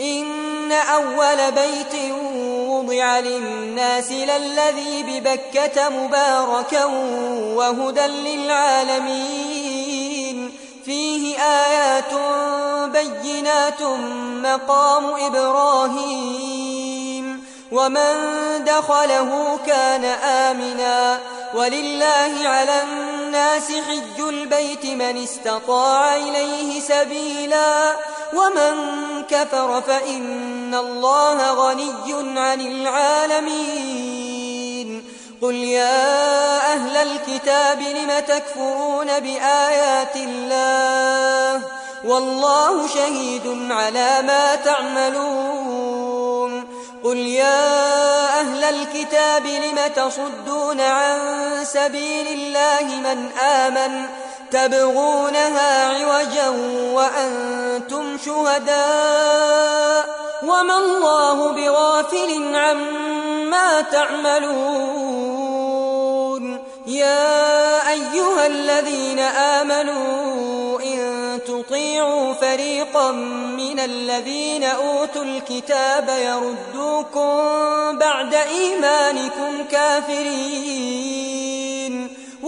إن أول بيت وضع للناس للذي ببكة مباركا وهدى للعالمين. فيه آيات بينات مقام إبراهيم. ومن دخله كان آمنا. ولله على الناس حج البيت من استطاع إليه سبيلا. ومن كفر فإن الله غني عن العالمين. قل يا أهل الكتاب لم تكفرون بآيات الله؟ والله شهيد على ما تعملون. قل يا أهل الكتاب لم تصدون عن سبيل الله من آمن؟ تبغونها عوجا وأنتم شهداء وما الله بغافل عما تعملون يا أيها الذين آمنوا إن تطيعوا فريقا من الذين أوتوا الكتاب يردوكم بعد إيمانكم كافرين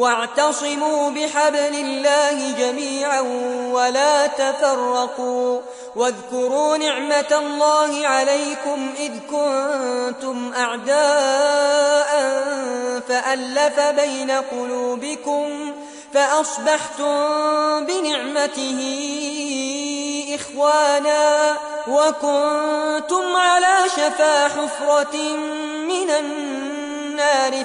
واعتصموا بحبل الله جميعا ولا تفرقوا واذكروا نعمة الله عليكم إذ كنتم أعداء فألف بين قلوبكم فأصبحتم بنعمته إخوانا وكنتم على شفا حفرة من النار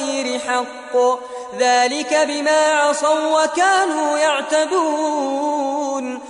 بغير حق. ذلك بما عصوا وكانوا يعتدون.